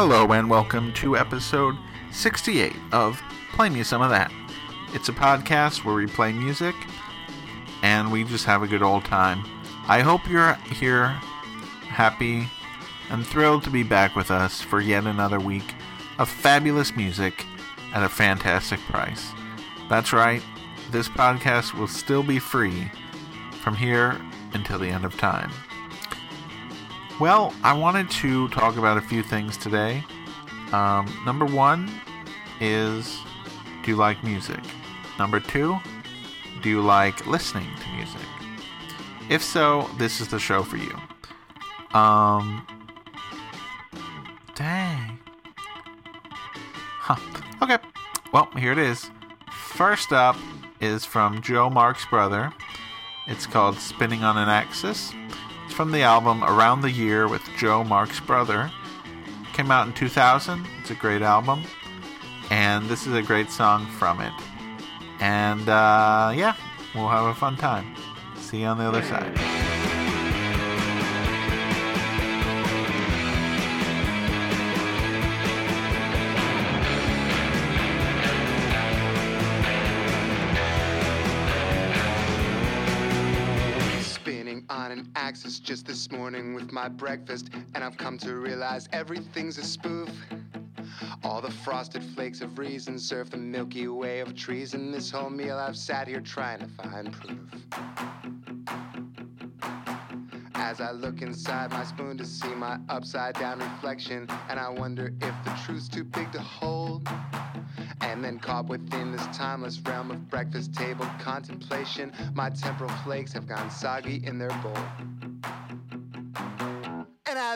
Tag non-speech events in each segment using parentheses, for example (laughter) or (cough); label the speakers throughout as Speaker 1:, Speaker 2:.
Speaker 1: Hello and welcome to episode 68 of Play Me Some of That. It's a podcast where we play music and we just have a good old time. I hope you're here happy and thrilled to be back with us for yet another week of fabulous music at a fantastic price. That's right, this podcast will still be free from here until the end of time. Well, I wanted to talk about a few things today. Um, number one is do you like music? Number two, do you like listening to music? If so, this is the show for you. Um, dang. Huh. Okay. Well, here it is. First up is from Joe Marc's brother. It's called Spinning on an Axis from the album Around the Year with Joe Marc's brother. Came out in 2000. It's a great album. And this is a great song from it. And uh, yeah, we'll have a fun time. See you on the other side.
Speaker 2: Axis just this morning with my breakfast, and I've come to realize everything's a spoof. All the frosted flakes of reason serve the Milky Way of trees, and this whole meal I've sat here trying to find proof. As I look inside my spoon to see my upside down reflection, and I wonder if the truth's too big to hold. And then caught within this timeless realm of breakfast table contemplation, my temporal flakes have gone soggy in their bowl.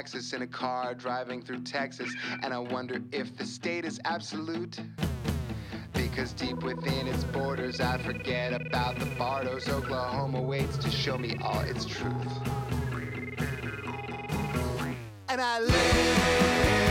Speaker 2: axis in a car driving through Texas, and I wonder if the state is absolute. Because deep within its borders, I forget about the Bardos. Oklahoma waits to show me all its truth. And I live.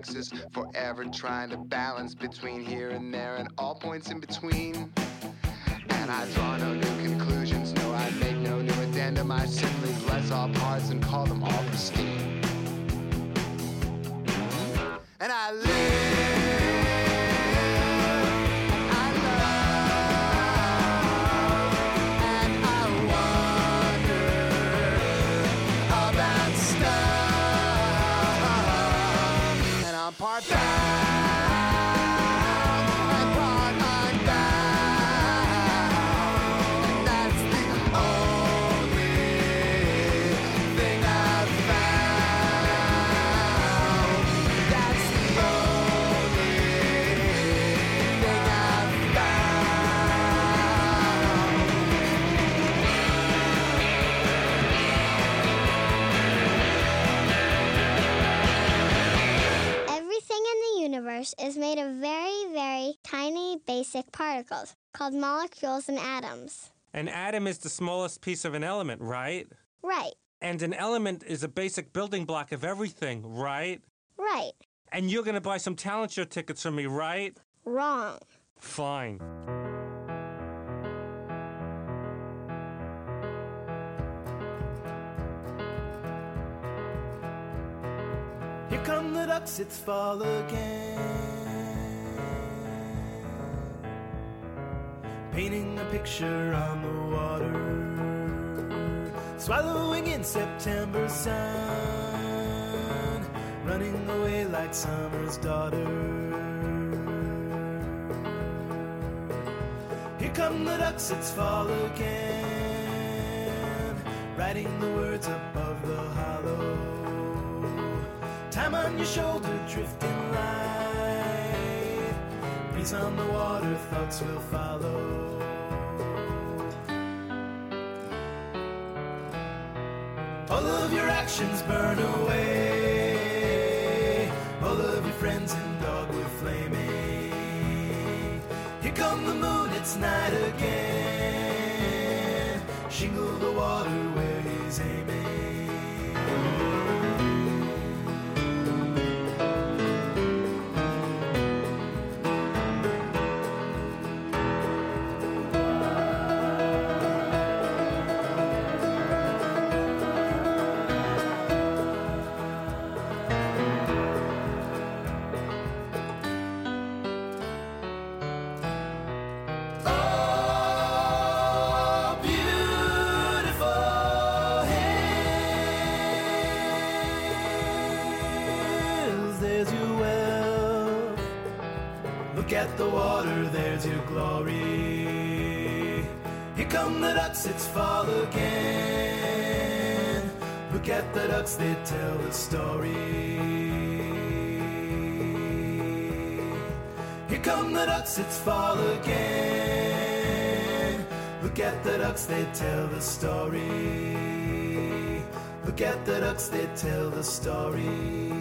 Speaker 2: Axis, forever trying to balance between here and there and all points in between. And I draw no new conclusions, no, I make no new addendum. I simply bless all parts and call them all pristine.
Speaker 3: Is made of very, very tiny basic particles called molecules and atoms.
Speaker 4: An atom is the smallest piece of an element, right?
Speaker 3: Right.
Speaker 4: And an element is a basic building block of everything, right?
Speaker 3: Right.
Speaker 4: And you're going to buy some talent show tickets from me, right?
Speaker 3: Wrong.
Speaker 4: Fine.
Speaker 5: Here come the ducks, it's fall again. Picture on the water. Swallowing in September sun, running away like summer's daughter. Here come the ducks, it's fall again, writing the words above the hollow. Time on your shoulder, drifting light. Breeze on the water, thoughts will follow. Burn away. All of your friends in dogwood flaming. Here come the moon, it's night again. Shingle the water where he's aiming. Come the ducks, it's fall again. Look at the ducks, they tell the story. Here come the ducks, it's fall again. Look at the ducks, they tell the story. Look at the ducks, they tell the story.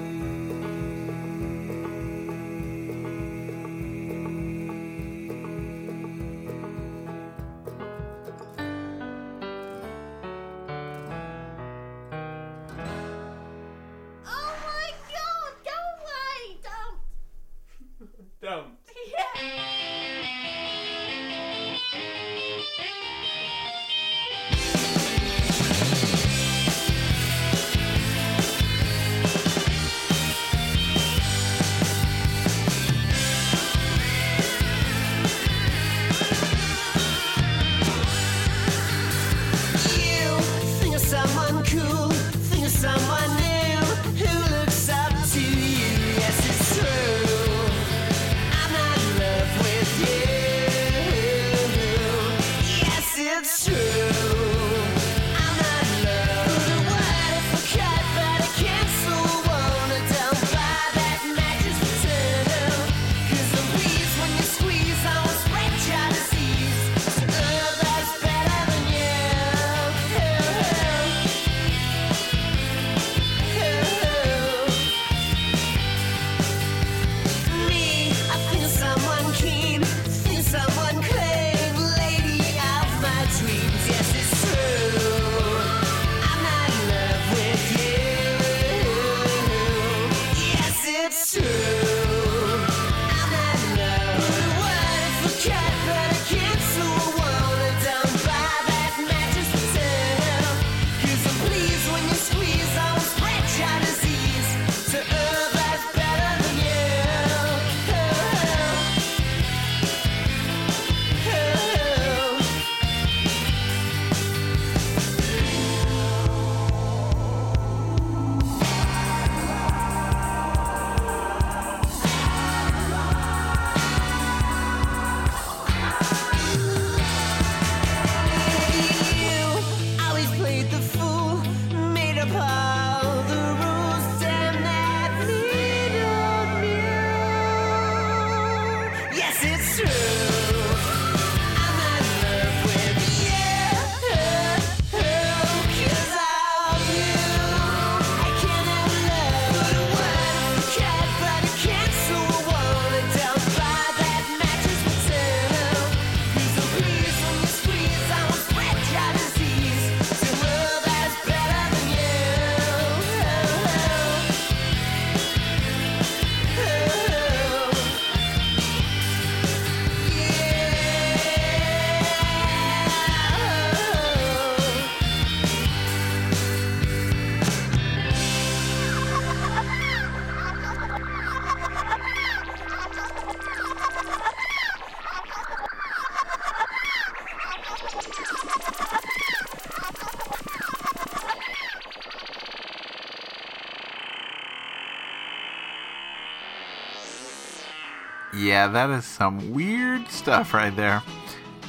Speaker 6: Yeah,
Speaker 1: that is some weird stuff right there.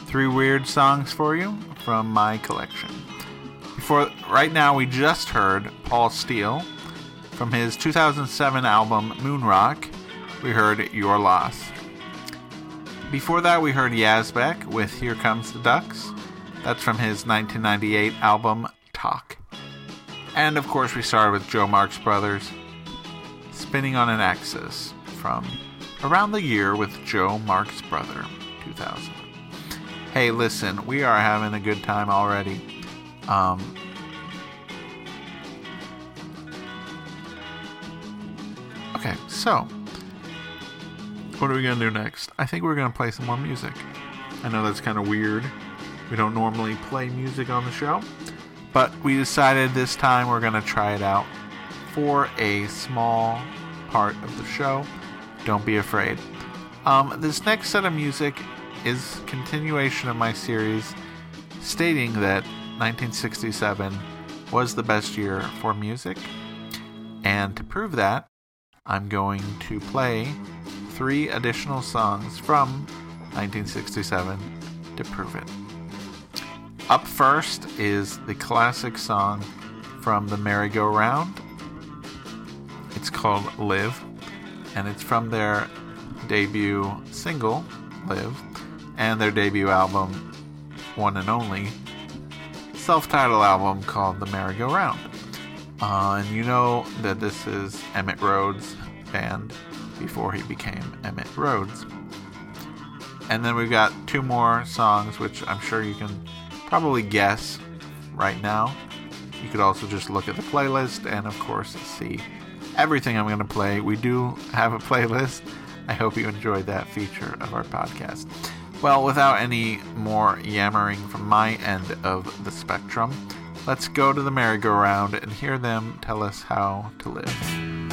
Speaker 1: Three weird songs for you from my collection. Before right now we just heard Paul Steel from his 2007 album Moonrock. We heard Your Loss. Before that we heard Yazbek with Here Comes the Ducks. That's from his 1998 album Tock. And of course we started with Joe Marc's Brothers Spinning on an Axis from Around the Year with Joe Marc's Brother 2000. Hey, listen, we are having a good time already. Um, okay, so what are we gonna do next? I think we're gonna play some more music. I know that's kind of weird. We don't normally play music on the show, but we decided this time we're gonna try it out for a small part of the show. Don't be afraid. Um, this next set of music is continuation of my series stating that 1967 was the best year for music. And to prove that, I'm going to play three additional songs from 1967 to prove it. Up first is the classic song from the Merry-Go-Round. It's called Live, and it's from their debut single, Live, and their debut album, one and only, self titled album called The Merry-Go-Round. Uh, and you know that this is Emitt Rhodes' band before he became Emitt Rhodes. And then we've got two more songs, which I'm sure you can probably guess right now. You could also just look at the playlist and, of course, see everything I'm going to play. We do have a playlist. I hope you enjoyed that feature of our podcast. Well, without any more yammering from my end of the spectrum, let's go to the merry-go-round and hear them tell us how to live.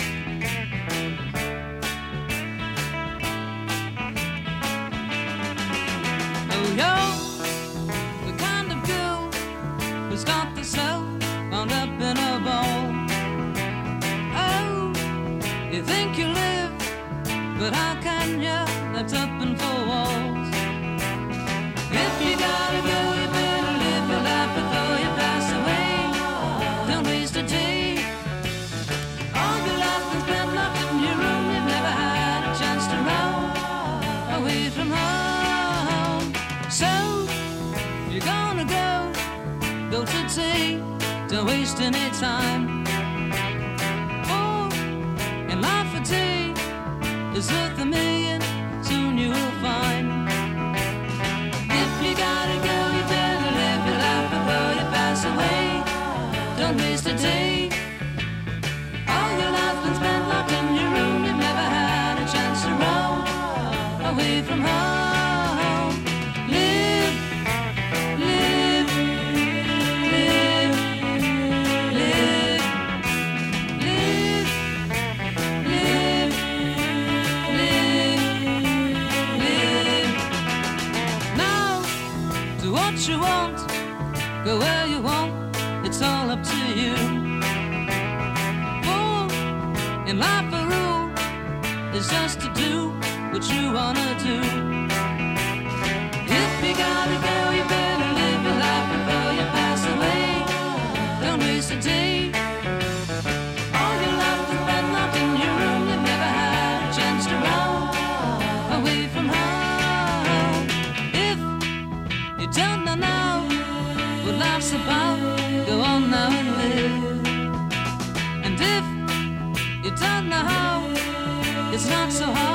Speaker 7: What you want, go where you want. It's all up to you. Fool, in life a rule is just to do what you wanna do. If you gotta go, so hard.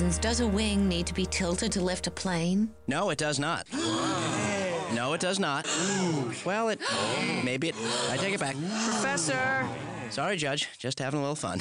Speaker 8: Professor Parsons, does a wing need to be tilted to lift a plane?
Speaker 9: No, it does not. No, it does not. Well, it. Maybe it. I take it back. Professor! Sorry, Judge. Just having a little fun.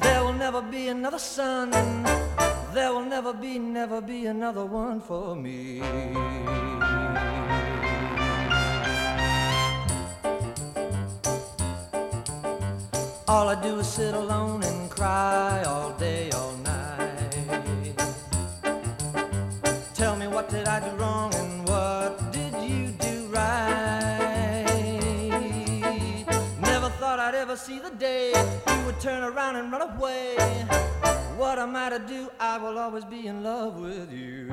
Speaker 5: There will never be another sun. There will never be, never be another one for me. All I do is sit alone and cry all day, I to do? I will always be in love with you.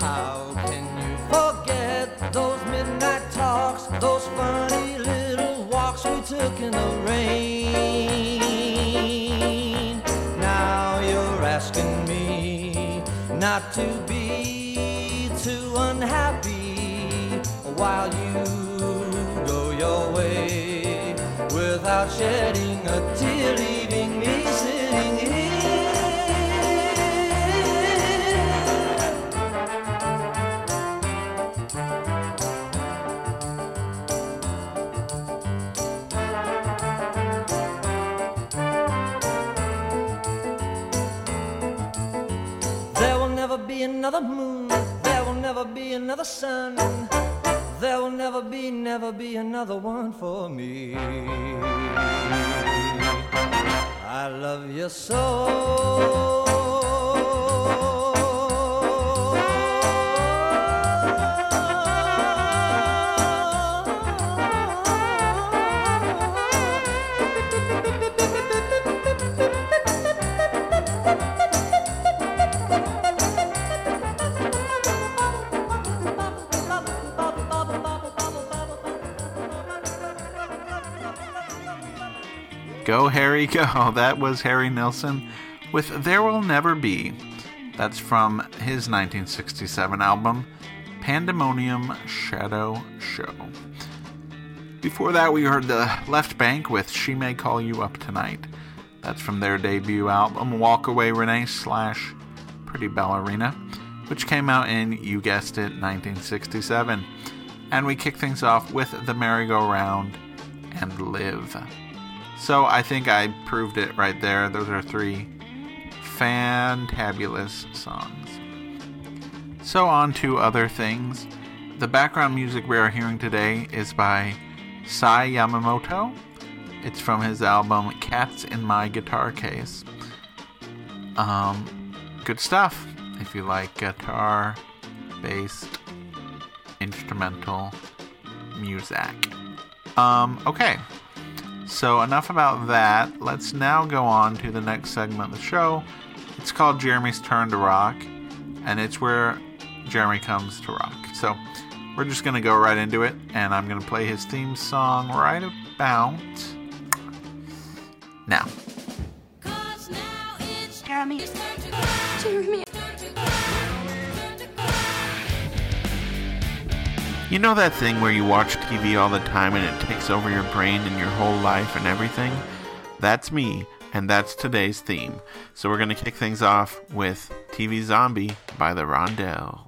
Speaker 5: How can you forget those midnight talks, those funny little walks we took in the rain? Now you're asking me not to be too unhappy while you go your way without shedding a tear, leaving me sitting here. There will never be another moon. There will never be another sun. There will never be, never be another one for me. I love you
Speaker 1: Go, Harry, go. (laughs) Oh, that was Harry Nilsson with There Will Never Be. That's from his 1967 album, Pandemonium Shadow Show. Before that, we heard the Left Banke with She May Call You Up Tonight. That's from their debut album, Walk Away Renee slash Pretty Ballerina, which came out in, you guessed it, 1967. And we kick things off with The Merry-Go-Round and Live. So I think I proved it right there. Those are three fantabulous songs. So on to other things. The background music we are hearing today is by Sai Yamamoto. It's from his album Cats in My Guitar Case. Um, good stuff if you like guitar based instrumental music. Um, okay. So, enough about that. Let's now go on to the next segment of the show. It's called Jeremy's Turn to Rock, and it's where Jeremy comes to rock. So, we're just going to go right into it, and I'm going to play his theme song right about now.
Speaker 6: Jeremy. Jeremy.
Speaker 1: You know that thing where you watch TV all the time and it takes over your brain and your whole life and everything? That's me, and that's today's theme. So we're going to kick things off with TV Zombie by the
Speaker 6: Rondelles.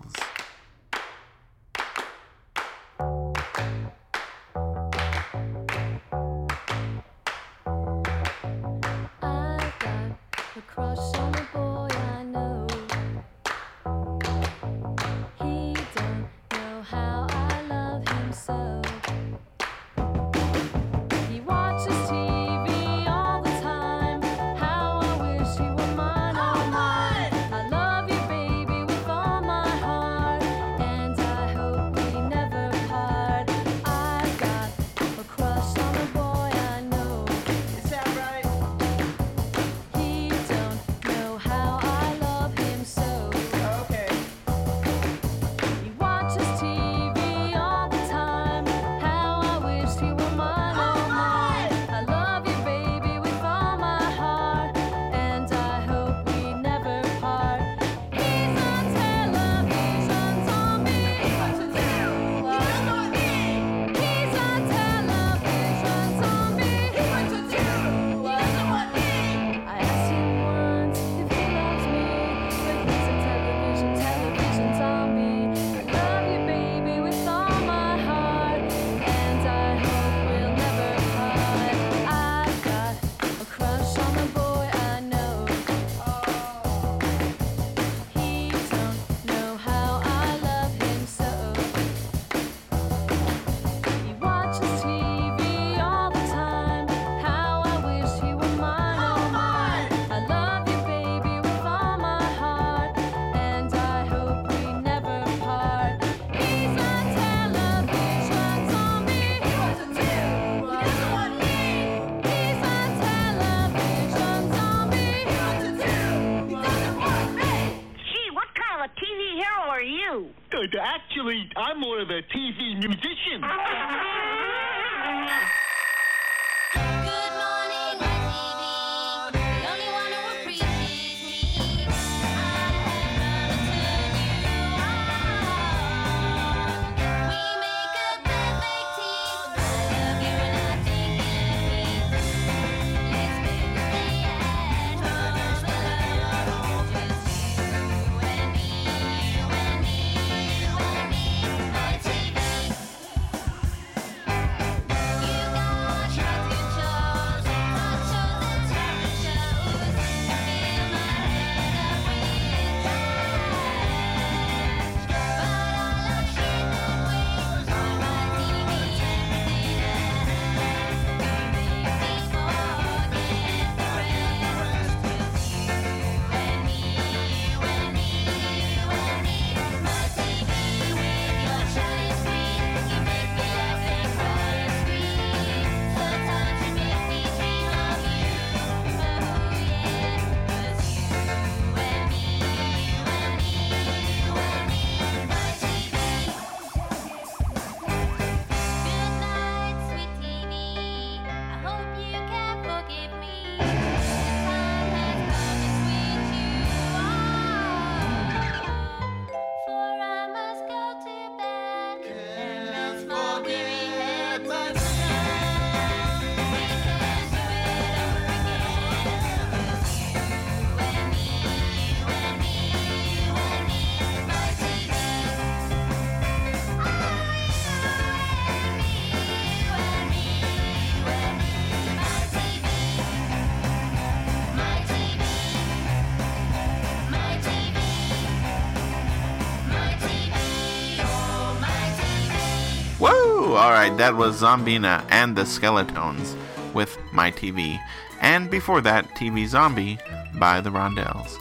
Speaker 6: right, that
Speaker 10: was Zombina and the Skeletones with My TV. And before that, TV Zombie by the Rondelles.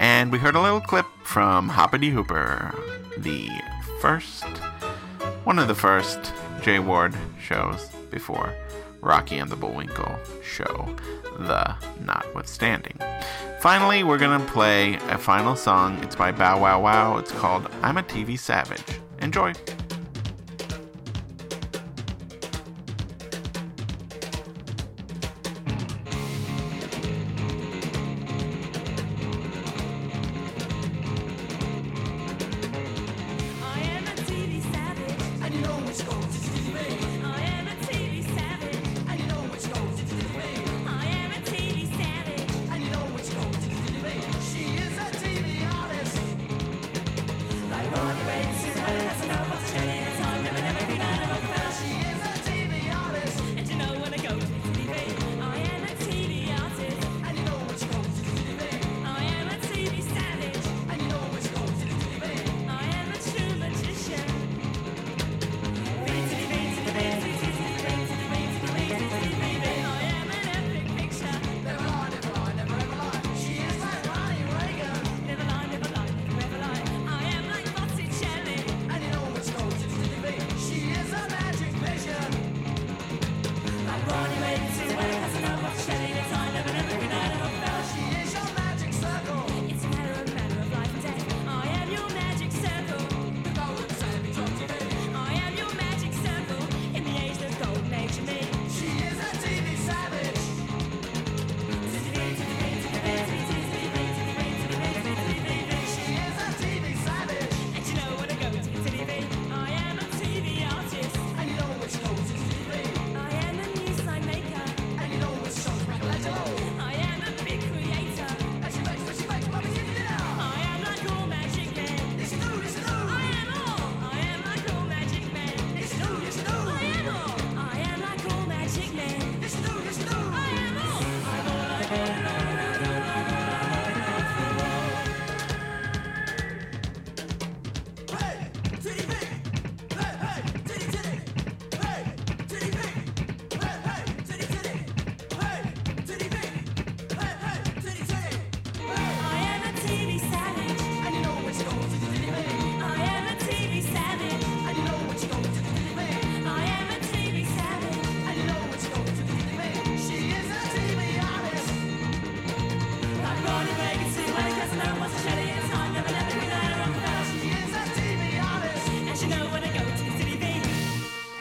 Speaker 10: And we heard a little clip from Hoppity Hooper, the first, one of the first Jay Ward shows before Rocky and the Bullwinkle show, the notwithstanding. Finally, we're gonna play a final song. It's by Bow Wow Wow. It's called I'm a TV Savage. Enjoy!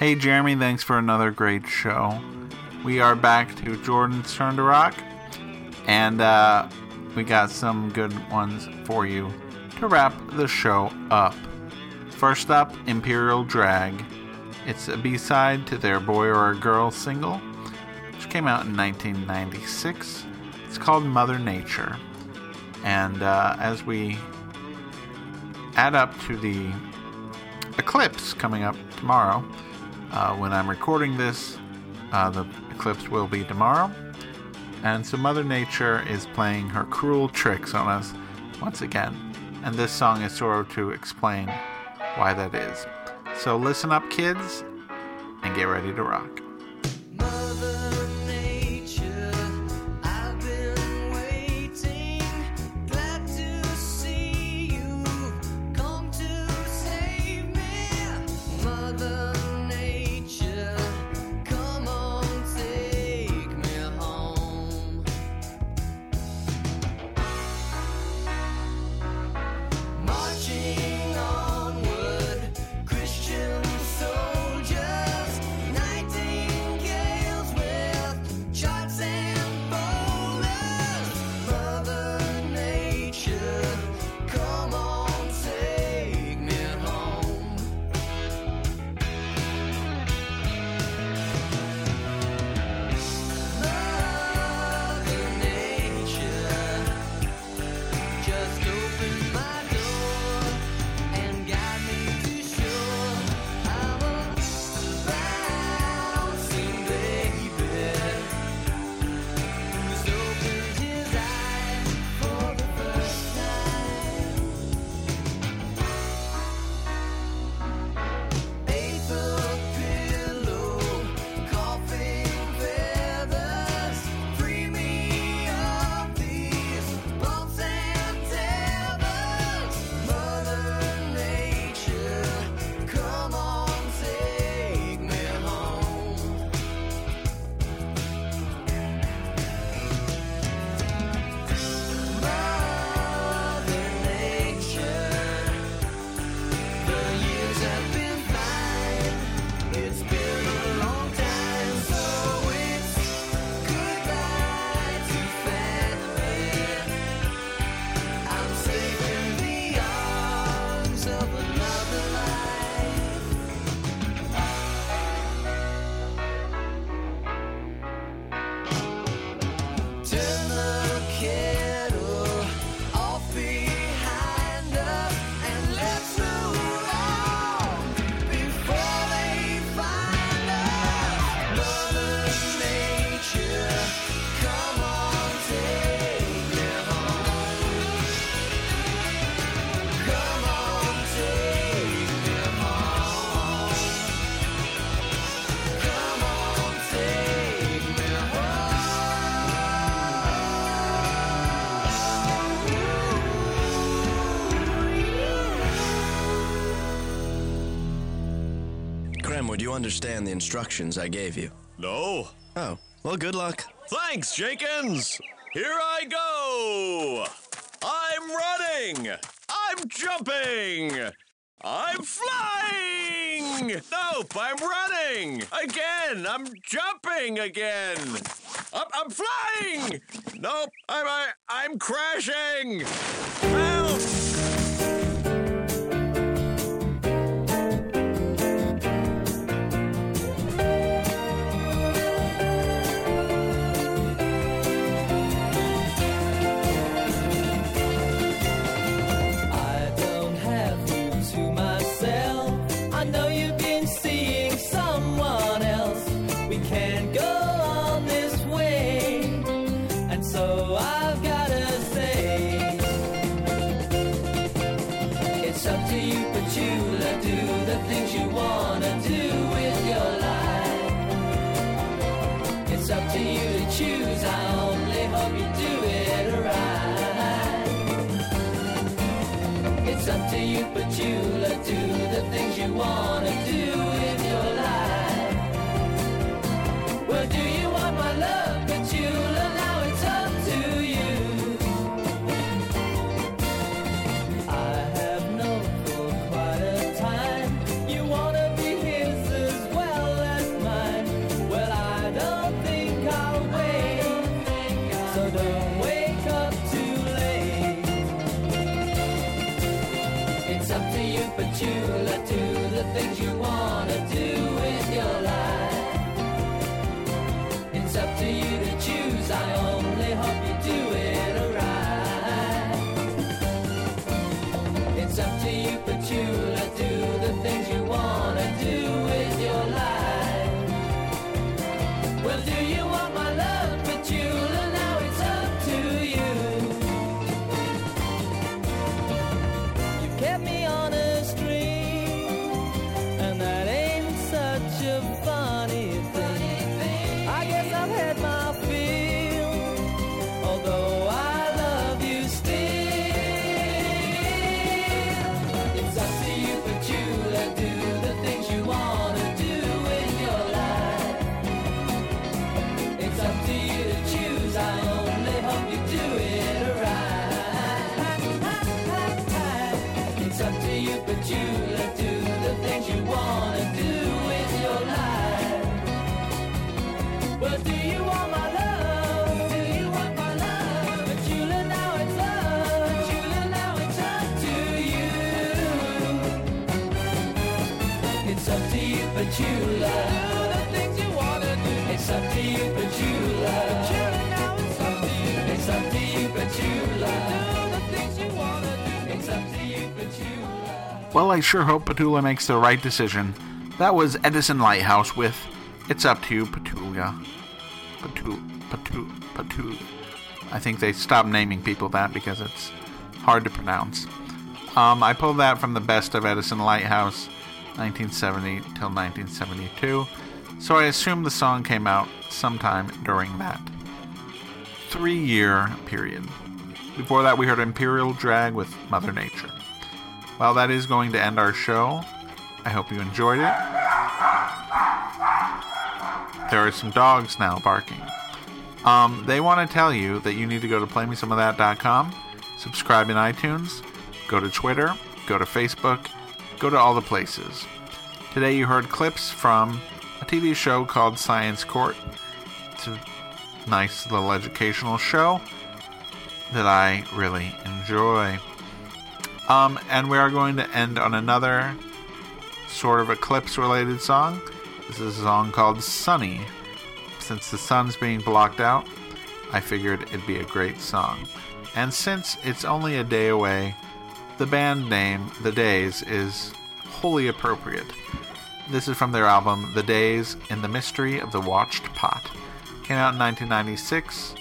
Speaker 11: Hey, Jeremy, thanks for another great show. We are back to Jordan's Turn to Rock, and uh, we got some good ones for you to wrap the show up. First up, Imperial Drag. It's a B side to their Boy or a Girl single, which came out in 1996. It's called Mother Nature. And uh, as we add up to the eclipse coming up tomorrow, uh, when I'm recording this, uh, the eclipse will be tomorrow. And so Mother Nature is playing her cruel tricks on us once again. And this song is sort of to explain why that is. So listen up, kids, and get ready to rock.
Speaker 9: Krem, would you understand the instructions I gave you?
Speaker 12: No.
Speaker 9: Oh, well, good luck.
Speaker 12: Thanks, Jenkins. Here I go. I'm running. I'm jumping. I'm flying. Nope, I'm running. Again, I'm jumping again. I'm, I'm flying. Nope, I'm, I, I'm crashing. Help.
Speaker 13: You, I
Speaker 1: sure hope Petula makes the right decision. That was Edison Lighthouse with It's Up to You, Petulia. Petu, Petu, Petu. I think they stopped naming people that because it's hard to pronounce. Um, I pulled that from the best of Edison Lighthouse, 1970 till 1972, so I assume the song came out sometime during that three year period. Before that, we heard Imperial Drag with Mother Nature. Well, that is going to end our show. I hope you enjoyed it. There are some dogs now barking. Um, they want to tell you that you need to go to playmesomeofthat.com, subscribe in iTunes, go to Twitter, go to Facebook, go to all the places. Today you heard clips from a TV show called Science Court. It's a nice little educational show that I really enjoy. Um, and we are going to end on another sort of eclipse related song. This is a song called Sunny. Since the sun's being blocked out, I figured it'd be a great song. And since it's only a day away, the band name, The Days, is wholly appropriate. This is from their album The Days in the Mystery of the Watched Pot. Came out in 1996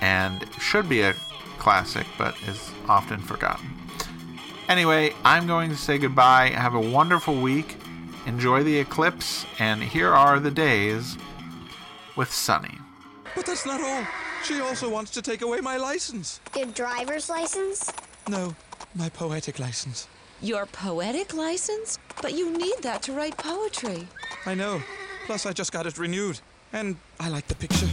Speaker 1: and should be a classic, but is often forgotten. Anyway, I'm going to say goodbye. Have a wonderful week. Enjoy the eclipse, and here are the days with Sunny.
Speaker 14: But that's not all. She also wants to take away my license.
Speaker 3: Your driver's license?
Speaker 14: No, my poetic license.
Speaker 8: Your poetic license? But you need that to write poetry.
Speaker 14: I know. Plus, I just got it renewed. And I like the picture.